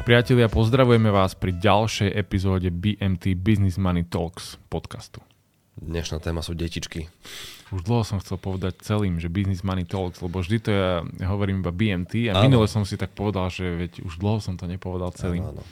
Priatelia, pozdravujeme vás pri ďalšej epizóde BMT Business Money Talks podcastu. Dnešná téma sú detičky. Už dlho som chcel povedať celým, že Business Money Talks, lebo vždy to ja, ja hovorím iba BMT a minule som si tak povedal, že veď už dlho som to nepovedal celým. Áno, áno.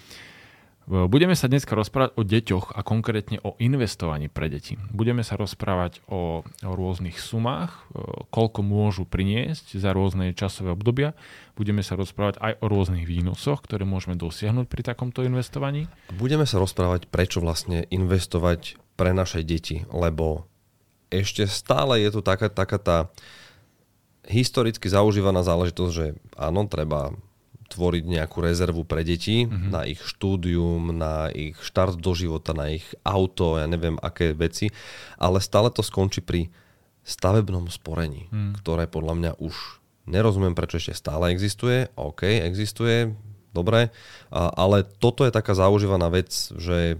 Budeme sa dneska rozprávať o deťoch a konkrétne o investovaní pre deti. Budeme sa rozprávať o, o rôznych sumách, koľko môžu priniesť za rôzne časové obdobia. Budeme sa rozprávať aj o rôznych výnosoch, ktoré môžeme dosiahnuť pri takomto investovaní. Budeme sa rozprávať, prečo vlastne investovať pre naše deti, lebo ešte stále je tu taká, taká tá historicky zaužívaná záležitosť, že áno, treba tvoriť nejakú rezervu pre deti mm-hmm. na ich štúdium, na ich štart do života, na ich auto, ja neviem aké veci, ale stále to skončí pri stavebnom sporení, mm. ktoré podľa mňa už nerozumiem, prečo ešte stále existuje. OK, existuje, dobre, ale toto je taká zaužívaná vec, že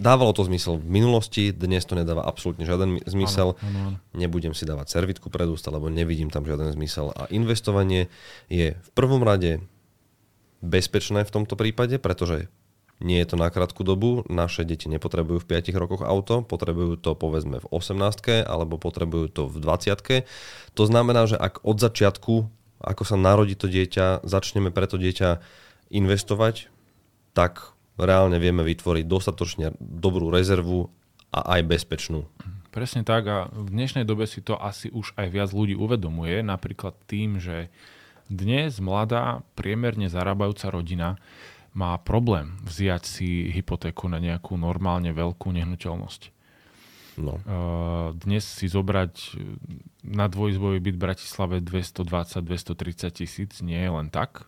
Dávalo to zmysel v minulosti, dnes to nedáva absolútne žiaden zmysel. Ano, ano, ano. Nebudem si dávať servitku pred ústa, lebo nevidím tam žiaden zmysel. A investovanie je v prvom rade bezpečné v tomto prípade, pretože nie je to na krátku dobu. Naše deti nepotrebujú v 5 rokoch auto, potrebujú to povedzme v 18 alebo potrebujú to v 20 To znamená, že ak od začiatku, ako sa narodí to dieťa, začneme pre to dieťa investovať, tak reálne vieme vytvoriť dostatočne dobrú rezervu a aj bezpečnú. Presne tak a v dnešnej dobe si to asi už aj viac ľudí uvedomuje, napríklad tým, že dnes mladá, priemerne zarábajúca rodina má problém vziať si hypotéku na nejakú normálne veľkú nehnuteľnosť. No. Dnes si zobrať na dvojizbový byt v Bratislave 220-230 tisíc nie je len tak.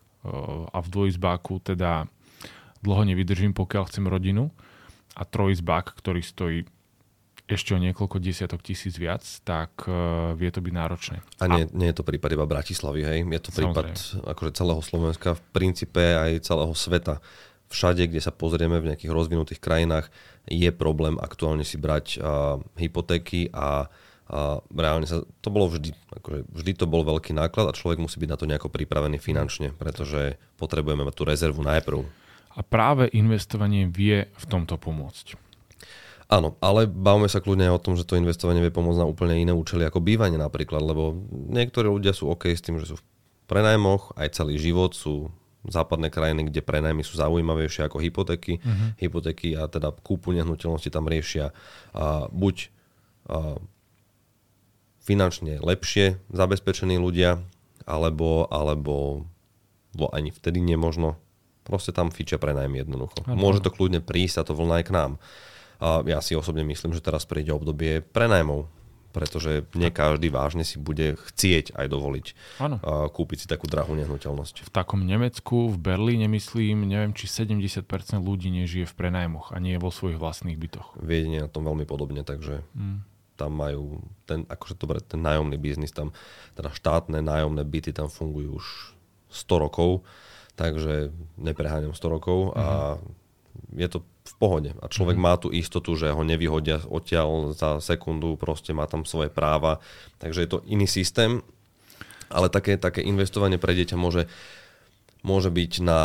A v dvojizbáku teda dlho nevydržím, pokiaľ chcem rodinu a trojizbák, ktorý stojí ešte o niekoľko desiatok tisíc viac, tak uh, vie to byť náročné. A nie, nie je to prípad iba Bratislavy, hej? Je to prípad akože celého Slovenska, v princípe aj celého sveta. Všade, kde sa pozrieme v nejakých rozvinutých krajinách, je problém aktuálne si brať uh, hypotéky a a reálne sa, to bolo vždy, akože vždy to bol veľký náklad a človek musí byť na to nejako pripravený finančne, pretože potrebujeme tú rezervu najprv. A práve investovanie vie v tomto pomôcť. Áno, ale bavme sa kľudne o tom, že to investovanie vie pomôcť na úplne iné účely ako bývanie napríklad, lebo niektorí ľudia sú OK s tým, že sú v prenajmoch, aj celý život sú západné krajiny, kde prenajmy sú zaujímavejšie ako hypotéky. Uh-huh. Hypotéky a teda kúpu nehnuteľnosti tam riešia a buď a, finančne lepšie zabezpečení ľudia, alebo, alebo ani vtedy nemožno Proste tam fičia prenajmy jednoducho. Ano. Môže to kľudne prísť a to vlna aj k nám. A ja si osobne myslím, že teraz príde obdobie prenajmov, pretože nie každý vážne si bude chcieť aj dovoliť ano. kúpiť si takú drahú nehnuteľnosť. V takom Nemecku, v Berlíne myslím, neviem, či 70% ľudí nežije v prenajmoch a nie vo svojich vlastných bytoch. Viedenie na tom veľmi podobne, takže mm. tam majú ten, akože dobre, ten nájomný biznis, tam teda štátne nájomné byty tam fungujú už 100 rokov takže nepreháňam 100 rokov a mhm. je to v pohode. A človek mm-hmm. má tú istotu, že ho nevyhodia odtiaľ za sekundu, proste má tam svoje práva. Takže je to iný systém, ale také, také investovanie pre dieťa môže, môže byť na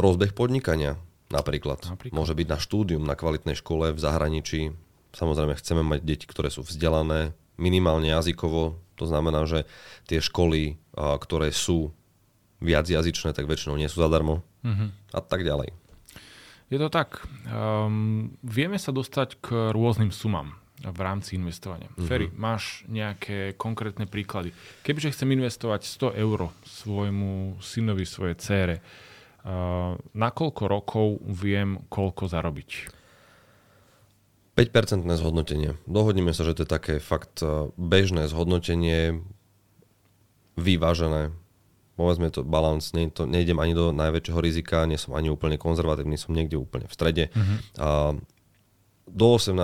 rozbeh podnikania napríklad. napríklad. Môže byť na štúdium, na kvalitnej škole v zahraničí. Samozrejme chceme mať deti, ktoré sú vzdelané, minimálne jazykovo. To znamená, že tie školy, ktoré sú viacjazyčné, tak väčšinou nie sú zadarmo mm-hmm. a tak ďalej. Je to tak. Um, vieme sa dostať k rôznym sumám v rámci investovania. Mm-hmm. Ferry, máš nejaké konkrétne príklady? Kebyže chcem investovať 100 eur svojmu synovi, svojej cére, uh, na koľko rokov viem, koľko zarobiť? 5% zhodnotenie. Dohodneme sa, že to je také fakt bežné zhodnotenie, vyvážené povedzme to balans, ne, to, nejdem ani do najväčšieho rizika, nie som ani úplne konzervatívny, som niekde úplne v strede. Uh-huh. A do 18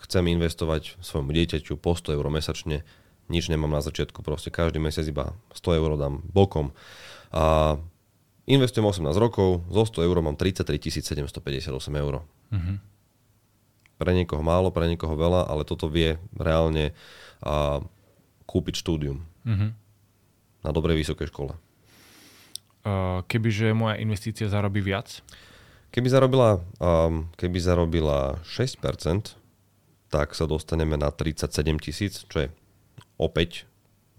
chcem investovať svojmu dieťaťu po 100 eur mesačne, nič nemám na začiatku, proste každý mesiac iba 100 eur dám bokom. A investujem 18 rokov, zo 100 eur mám 33 758 eur. Uh-huh. Pre niekoho málo, pre niekoho veľa, ale toto vie reálne a, kúpiť štúdium. Uh-huh na dobrej vysokej škole. kebyže moja investícia zarobí viac? Keby zarobila, keby zarobila 6%, tak sa dostaneme na 37 tisíc, čo je opäť,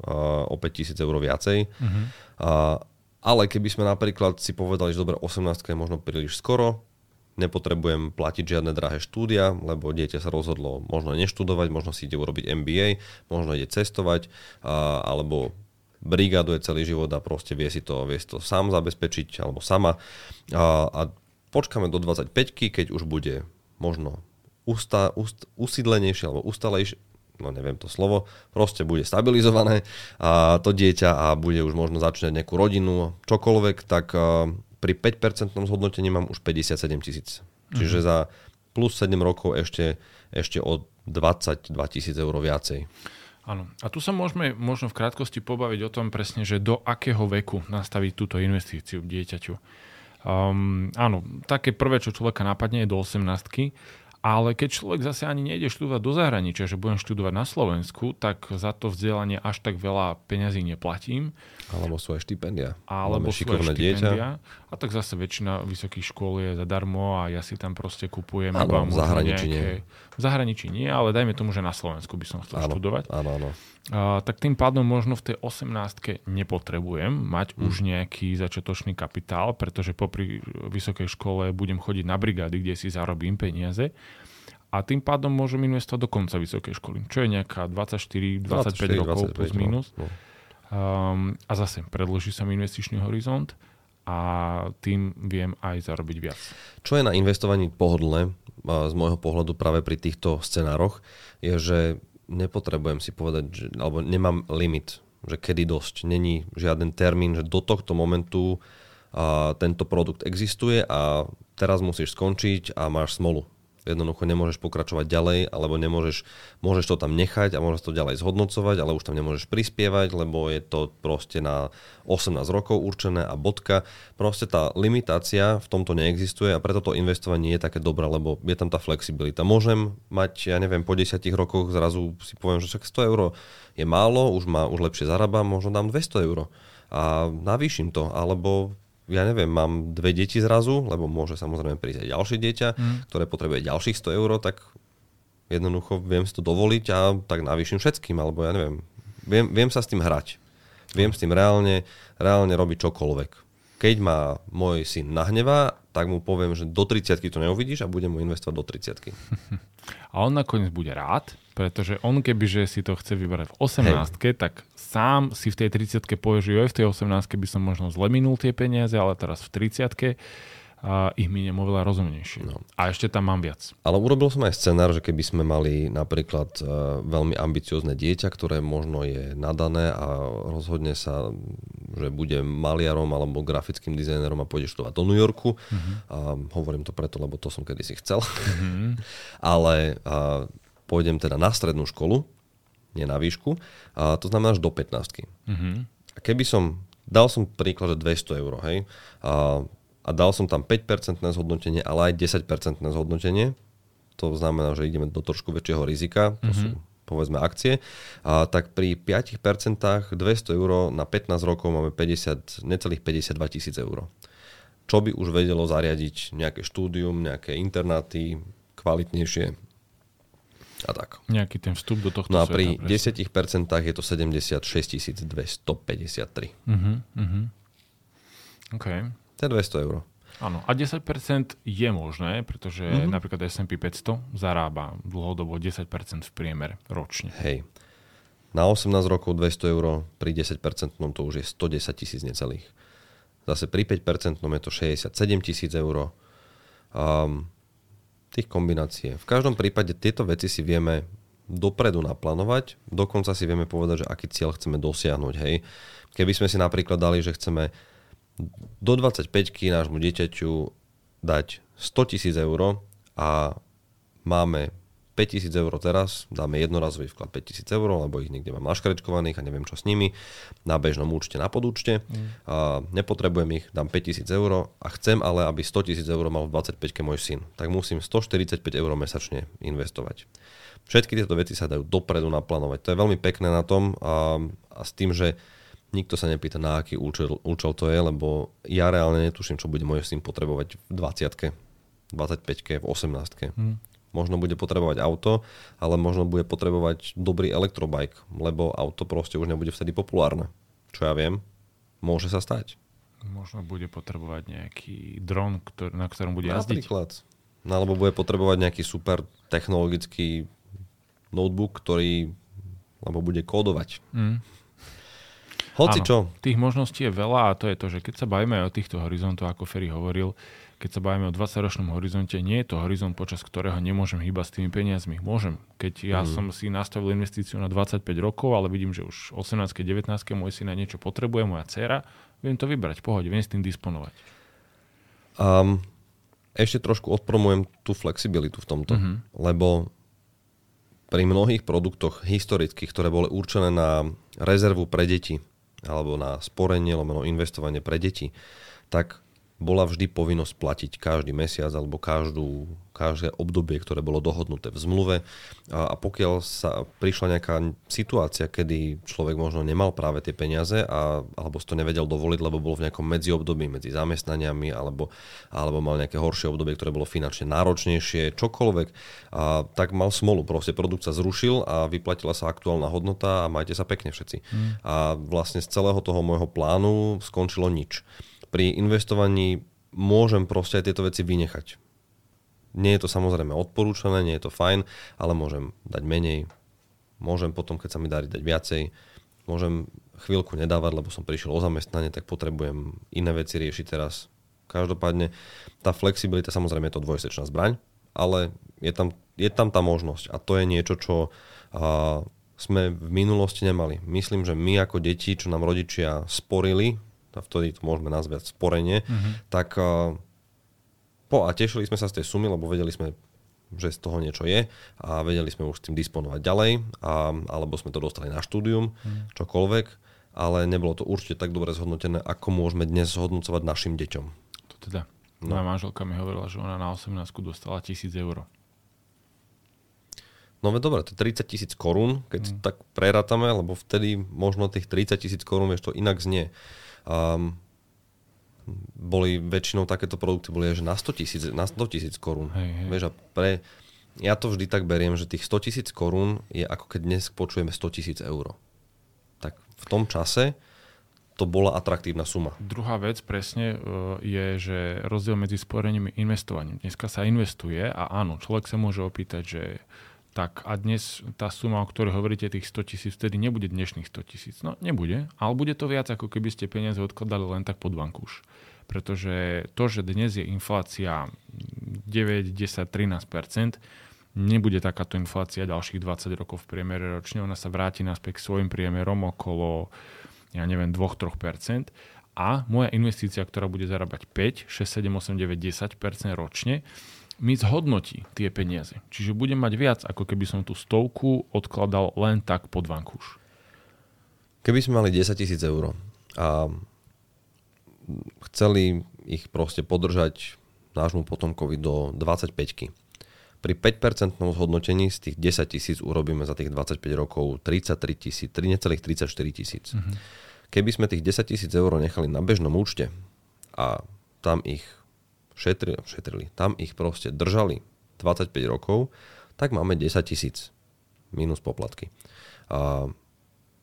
uh, opäť tisíc eur viacej. Uh-huh. Uh, ale keby sme napríklad si povedali, že dobre, 18 je možno príliš skoro, nepotrebujem platiť žiadne drahé štúdia, lebo dieťa sa rozhodlo možno neštudovať, možno si ide urobiť MBA, možno ide cestovať, uh, alebo brigáduje celý život a proste vie si to, vie si to sám zabezpečiť alebo sama. A, a počkáme do 25 keď už bude možno usta, ust, usídlenejšie alebo ustalejšie, no neviem to slovo, proste bude stabilizované a to dieťa a bude už možno začínať nejakú rodinu, čokoľvek, tak pri 5% zhodnotení mám už 57 tisíc. Čiže mm-hmm. za plus 7 rokov ešte, ešte o 22 tisíc eur viacej. Áno. A tu sa môžeme možno v krátkosti pobaviť o tom presne, že do akého veku nastaviť túto investíciu dieťaťu. Um, áno, také prvé, čo človeka napadne, je do 18 ale keď človek zase ani nejde študovať do zahraničia, že budem študovať na Slovensku, tak za to vzdelanie až tak veľa peňazí neplatím. Alebo svoje štipendia. Alebo svoje štipendia. Dieťa. A tak zase väčšina vysokých škôl je zadarmo a ja si tam proste kupujem. Áno, v zahraničí nejaké... nie. V zahraničí nie, ale dajme tomu, že na Slovensku by som chcel áno, študovať. Áno, áno. Uh, tak tým pádom možno v tej 18 nepotrebujem mať hmm. už nejaký začiatočný kapitál, pretože popri vysokej škole budem chodiť na brigády, kde si zarobím peniaze a tým pádom môžem investovať do konca vysokej školy, čo je nejaká 24-25 rokov 25, plus no. minus. No. Um, a zase predloží sa mi investičný horizont a tým viem aj zarobiť viac. Čo je na investovaní pohodlné z môjho pohľadu práve pri týchto scenároch, je, že nepotrebujem si povedať, že, alebo nemám limit, že kedy dosť. Není žiaden termín, že do tohto momentu a, tento produkt existuje a teraz musíš skončiť a máš smolu jednoducho nemôžeš pokračovať ďalej, alebo nemôžeš, môžeš to tam nechať a môžeš to ďalej zhodnocovať, ale už tam nemôžeš prispievať, lebo je to proste na 18 rokov určené a bodka. Proste tá limitácia v tomto neexistuje a preto to investovanie je také dobré, lebo je tam tá flexibilita. Môžem mať, ja neviem, po 10 rokoch zrazu si poviem, že však 100 eur je málo, už, má, už lepšie zarábam, možno dám 200 eur a navýšim to, alebo ja neviem, mám dve deti zrazu, lebo môže samozrejme prísť aj ďalšie dieťa, mm. ktoré potrebuje ďalších 100 eur, tak jednoducho viem si to dovoliť a tak navýšim všetkým, alebo ja neviem. Viem, viem sa s tým hrať. Viem s tým reálne, reálne robiť čokoľvek. Keď ma môj syn nahnevá, tak mu poviem, že do 30 to neuvidíš a budem mu investovať do 30 A on nakoniec bude rád, pretože on kebyže si to chce vybrať v 18 hey. tak sám si v tej 30 povie, že v tej 18 by som možno zle minul tie peniaze, ale teraz v 30 a ich miniem oveľa rozumnejšie. No. A ešte tam mám viac. Ale urobil som aj scenár, že keby sme mali napríklad uh, veľmi ambiciozne dieťa, ktoré možno je nadané a rozhodne sa, že bude maliarom alebo grafickým dizajnerom a pôjde študovať do New Yorku. Uh-huh. A hovorím to preto, lebo to som kedysi chcel. Uh-huh. Ale uh, pôjdem teda na strednú školu, nie na výšku, a to znamená až do 15. Uh-huh. A keby som, dal som príklad, že 200 eur, hej, a, a dal som tam 5% zhodnotenie, ale aj 10% zhodnotenie, to znamená, že ideme do trošku väčšieho rizika, to uh-huh. sú povedzme akcie, a tak pri 5% 200 eur na 15 rokov máme 50, necelých 52 tisíc eur. Čo by už vedelo zariadiť nejaké štúdium, nejaké internáty, kvalitnejšie a tak. Nejaký ten vstup do tohto No a pri sveta, 10% je to 76 253. Uh-huh, uh-huh. OK. To je 200 eur. Áno, a 10% je možné, pretože uh-huh. napríklad S&P 500 zarába dlhodobo 10% v priemere ročne. Hej. Na 18 rokov 200 eur, pri 10% to už je 110 tisíc necelých. Zase pri 5% je to 67 tisíc eur. Um, tých kombinácií. V každom prípade tieto veci si vieme dopredu naplánovať, dokonca si vieme povedať, že aký cieľ chceme dosiahnuť. Hej. Keby sme si napríklad dali, že chceme do 25 nášmu dieťaťu dať 100 tisíc eur a máme 5000 eur teraz, dáme jednorazový vklad 5000 eur, lebo ich niekde mám naškrečkovaných a neviem čo s nimi, na bežnom účte, na podúčte. Mm. A nepotrebujem ich, dám 5000 eur a chcem ale, aby 100 000 eur mal v 25 môj syn. Tak musím 145 eur mesačne investovať. Všetky tieto veci sa dajú dopredu naplánovať. To je veľmi pekné na tom a, a s tým, že Nikto sa nepýta, na aký účel, účel to je, lebo ja reálne netuším, čo bude môj syn potrebovať v 20 25 v 18 hmm. Možno bude potrebovať auto, ale možno bude potrebovať dobrý elektrobike, lebo auto proste už nebude vtedy populárne. Čo ja viem, môže sa stať. Možno bude potrebovať nejaký dron, ktorý, na ktorom bude jazdiť. Napríklad. No, alebo bude potrebovať nejaký super technologický notebook, ktorý alebo bude kódovať. Mm. Hoci Áno, čo. Tých možností je veľa a to je to, že keď sa bavíme o týchto horizontoch, ako Ferry hovoril, keď sa bavíme o 20-ročnom horizonte, nie je to horizont, počas ktorého nemôžem hýbať s tými peniazmi. Môžem. Keď ja mm. som si nastavil investíciu na 25 rokov, ale vidím, že už 18 19 môj syn na niečo potrebuje, moja dcera, viem to vybrať, pohode, viem s tým disponovať. Um, ešte trošku odpromujem tú flexibilitu v tomto, mm-hmm. lebo pri mnohých produktoch historických, ktoré boli určené na rezervu pre deti alebo na sporenie, lomeno investovanie pre deti, tak bola vždy povinnosť platiť každý mesiac alebo každú, každé obdobie, ktoré bolo dohodnuté v zmluve. A, a pokiaľ sa prišla nejaká situácia, kedy človek možno nemal práve tie peniaze a, alebo si to nevedel dovoliť, lebo bol v nejakom medziobdobí medzi zamestnaniami alebo, alebo mal nejaké horšie obdobie, ktoré bolo finančne náročnejšie, čokoľvek, a, tak mal smolu. Proste produkt sa zrušil a vyplatila sa aktuálna hodnota a majte sa pekne všetci. Hmm. A vlastne z celého toho môjho plánu skončilo nič pri investovaní môžem proste aj tieto veci vynechať. Nie je to samozrejme odporúčané, nie je to fajn, ale môžem dať menej, môžem potom, keď sa mi darí dať viacej, môžem chvíľku nedávať, lebo som prišiel o zamestnanie, tak potrebujem iné veci riešiť teraz. Každopádne tá flexibilita samozrejme je to dvojsečná zbraň, ale je tam, je tam tá možnosť a to je niečo, čo a, sme v minulosti nemali. Myslím, že my ako deti, čo nám rodičia sporili a vtedy to môžeme nazvať sporenie, mm-hmm. tak uh, po a tešili sme sa z tej sumy, lebo vedeli sme, že z toho niečo je a vedeli sme už s tým disponovať ďalej, a, alebo sme to dostali na štúdium, mm. čokoľvek, ale nebolo to určite tak dobre zhodnotené, ako môžeme dnes zhodnocovať našim deťom. To teda. No. Moja manželka mi hovorila, že ona na 18 dostala 1000 eur. No veď dobre, to je 30 tisíc korún, keď mm. tak prerátame, lebo vtedy možno tých 30 tisíc korún, vieš, to inak znie. Um, boli väčšinou takéto produkty boli že na 100 tisíc, na 100 tisíc korún. Vieš, a pre, ja to vždy tak beriem, že tých 100 tisíc korún je ako keď dnes počujeme 100 tisíc eur. Tak v tom čase to bola atraktívna suma. Druhá vec presne e, je, že rozdiel medzi sporením a investovaním. Dneska sa investuje a áno, človek sa môže opýtať, že tak a dnes tá suma, o ktorej hovoríte, tých 100 tisíc, vtedy nebude dnešných 100 tisíc. No nebude, ale bude to viac, ako keby ste peniaze odkladali len tak pod vankúš. Pretože to, že dnes je inflácia 9, 10, 13% nebude takáto inflácia ďalších 20 rokov v priemere ročne. Ona sa vráti naspäť k svojim priemerom okolo, ja neviem, 2-3% a moja investícia, ktorá bude zarábať 5, 6, 7, 8, 9, 10 ročne, mi zhodnotí tie peniaze. Čiže budem mať viac, ako keby som tú stovku odkladal len tak pod vankúš. Keby sme mali 10 tisíc eur a chceli ich proste podržať nášmu potomkovi do 25 pri 5% zhodnotení z tých 10 tisíc urobíme za tých 25 rokov 33 tisíc, necelých 34 tisíc. Mm-hmm. Keby sme tých 10 tisíc eur nechali na bežnom účte a tam ich šetrili, šetrili, tam ich proste držali 25 rokov, tak máme 10 tisíc minus poplatky. A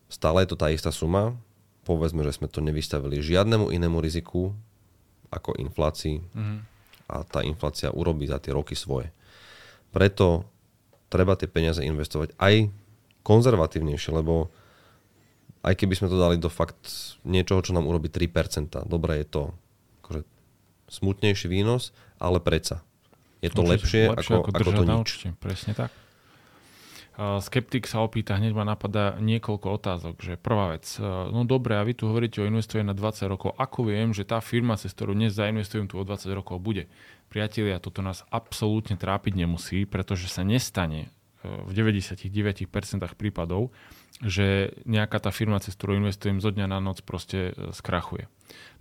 stále je to tá istá suma, povedzme, že sme to nevystavili žiadnemu inému riziku ako inflácii mm-hmm. a tá inflácia urobí za tie roky svoje. Preto treba tie peniaze investovať aj konzervatívnejšie, lebo aj keby sme to dali do fakt niečoho, čo nám urobí 3%, dobre je to smutnejší výnos, ale predsa. Je to lepšie, lepšie ako, ako, ako to nič. Určite, presne tak. Skeptik sa opýta, hneď ma napadá niekoľko otázok. Že prvá vec, no dobre, a vy tu hovoríte o investovaní na 20 rokov. Ako viem, že tá firma, cez ktorú dnes zainvestujem tu o 20 rokov, bude? Priatelia, toto nás absolútne trápiť nemusí, pretože sa nestane e, v 99% prípadov, že nejaká tá firma, cez ktorú investujem zo dňa na noc, proste e, skrachuje.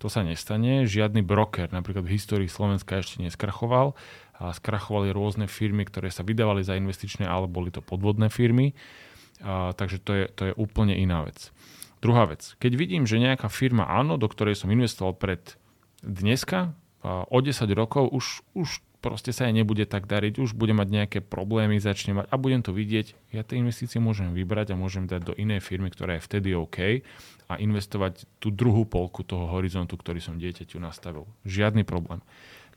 To sa nestane. Žiadny broker, napríklad v histórii Slovenska ešte neskrachoval. A skrachovali rôzne firmy, ktoré sa vydávali za investičné, ale boli to podvodné firmy. A, takže to je, to je úplne iná vec. Druhá vec. Keď vidím, že nejaká firma, áno, do ktorej som investoval pred dneska, o 10 rokov už, už proste sa aj nebude tak dariť, už bude mať nejaké problémy, začne mať a budem to vidieť, ja tie investície môžem vybrať a môžem dať do inej firmy, ktorá je vtedy OK a investovať tú druhú polku toho horizontu, ktorý som dieťaťu nastavil. Žiadny problém.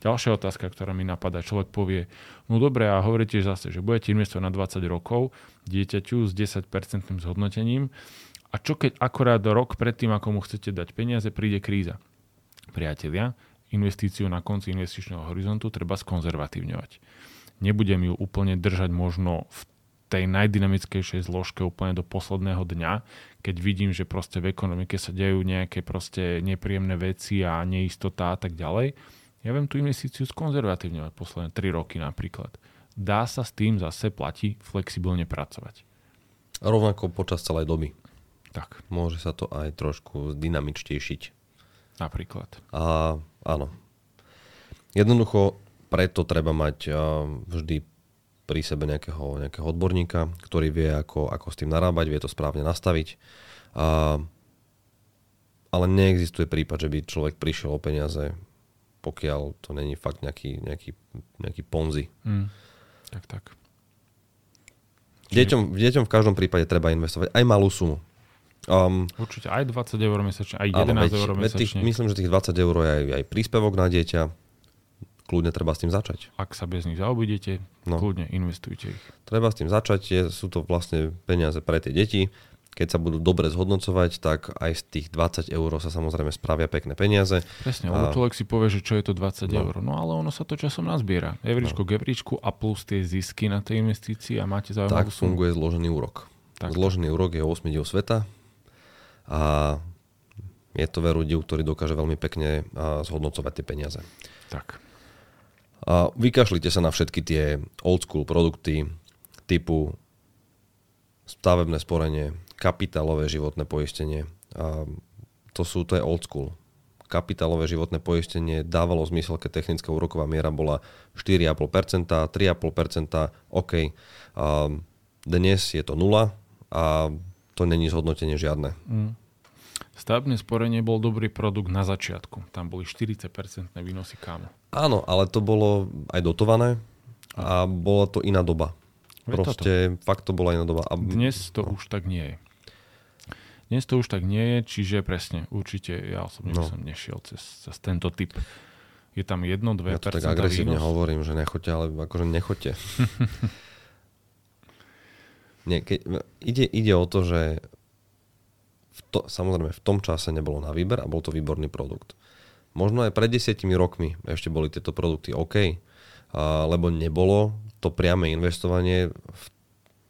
Ďalšia otázka, ktorá mi napadá, človek povie, no dobre, a hovoríte zase, že budete investovať na 20 rokov dieťaťu s 10% zhodnotením a čo keď akorát rok predtým, ako mu chcete dať peniaze, príde kríza? Priatelia, investíciu na konci investičného horizontu treba skonzervatívňovať. Nebudem ju úplne držať možno v tej najdynamickejšej zložke úplne do posledného dňa, keď vidím, že proste v ekonomike sa dejú nejaké proste nepríjemné veci a neistota a tak ďalej ja viem tú investíciu skonzervatívne posledné 3 roky napríklad. Dá sa s tým zase platí flexibilne pracovať. Rovnako počas celej doby. Tak. Môže sa to aj trošku dynamičtejšiť. Napríklad. A áno. Jednoducho preto treba mať vždy pri sebe nejakého, nejakého odborníka, ktorý vie, ako, ako s tým narábať, vie to správne nastaviť. A, ale neexistuje prípad, že by človek prišiel o peniaze pokiaľ to není fakt nejaký, nejaký, nejaký ponzi. Mm. Tak, tak. Deťom, deťom v každom prípade treba investovať aj malú sumu. Um, Určite aj 20 eur mesačne, aj 11 áno, veď, eur mesačne. Tých, myslím, že tých 20 eur je aj, aj príspevok na dieťa. Kľudne treba s tým začať. Ak sa bez nich zaobidete, no. kľudne investujte ich. Treba s tým začať, je, sú to vlastne peniaze pre tie deti keď sa budú dobre zhodnocovať, tak aj z tých 20 eur sa samozrejme spravia pekné peniaze. Presne, lebo človek si povie, že čo je to 20 no. eur. No ale ono sa to časom nazbiera. Evričko, no. gebríčku a plus tie zisky na tej investícii a máte zaujímavú Tak funguje zložený úrok. Tak. Zložený úrok je 8 diel sveta a je to veru div, ktorý dokáže veľmi pekne zhodnocovať tie peniaze. Tak. A vykašlite sa na všetky tie old school produkty typu stavebné sporenie, kapitálové životné poistenie. A to sú, to je old school. Kapitálové životné poistenie dávalo zmysel, keď technická úroková miera bola 4,5%, 3,5%, OK. A dnes je to nula a to není zhodnotenie žiadne. Mm. Stavebné sporenie bol dobrý produkt na začiatku. Tam boli 40% výnosy kámo. Áno, ale to bolo aj dotované a bola to iná doba. Proste fakt to bola iná doba. A... Dnes to no. už tak nie je. Dnes to už tak nie je, čiže presne, určite ja osobne no. som nešiel cez, cez tento typ. Je tam 1-2% Ja to tak agresívne výnos. hovorím, že nechoďte, ale akože nechoďte. nie, keď, ide, ide o to, že v to, samozrejme v tom čase nebolo na výber a bol to výborný produkt. Možno aj pred desiatimi rokmi ešte boli tieto produkty OK, a, lebo nebolo to priame investovanie v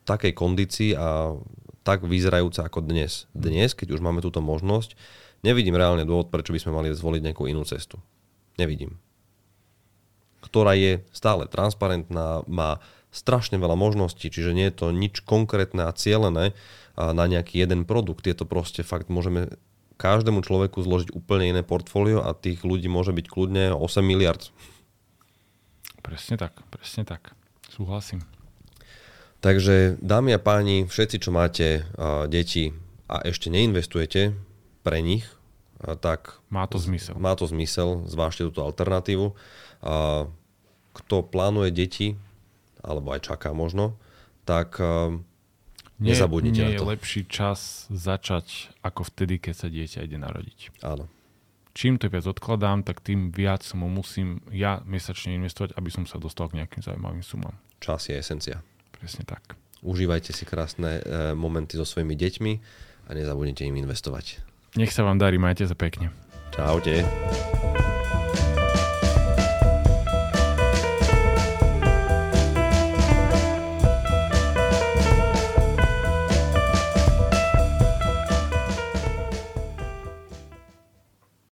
takej kondícii a tak vyzerajúce ako dnes. Dnes, keď už máme túto možnosť, nevidím reálne dôvod, prečo by sme mali zvoliť nejakú inú cestu. Nevidím. Ktorá je stále transparentná, má strašne veľa možností, čiže nie je to nič konkrétne a cieľené na nejaký jeden produkt. Je to proste fakt, môžeme každému človeku zložiť úplne iné portfólio a tých ľudí môže byť kľudne 8 miliard. Presne tak, presne tak. Súhlasím. Takže dámy a páni, všetci, čo máte uh, deti a ešte neinvestujete pre nich, uh, tak... Má to zmysel. Má to zmysel, zvážte túto alternatívu. Uh, kto plánuje deti, alebo aj čaká možno, tak uh, nie, nezabudnite nie na to. je lepší čas začať ako vtedy, keď sa dieťa ide narodiť. Áno. Čím to viac odkladám, tak tým viac mu musím ja mesačne investovať, aby som sa dostal k nejakým zaujímavým sumám. Čas je esencia. Presne tak. Užívajte si krásne e, momenty so svojimi deťmi a nezabudnite im investovať. Nech sa vám darí, majte sa pekne. Čaute.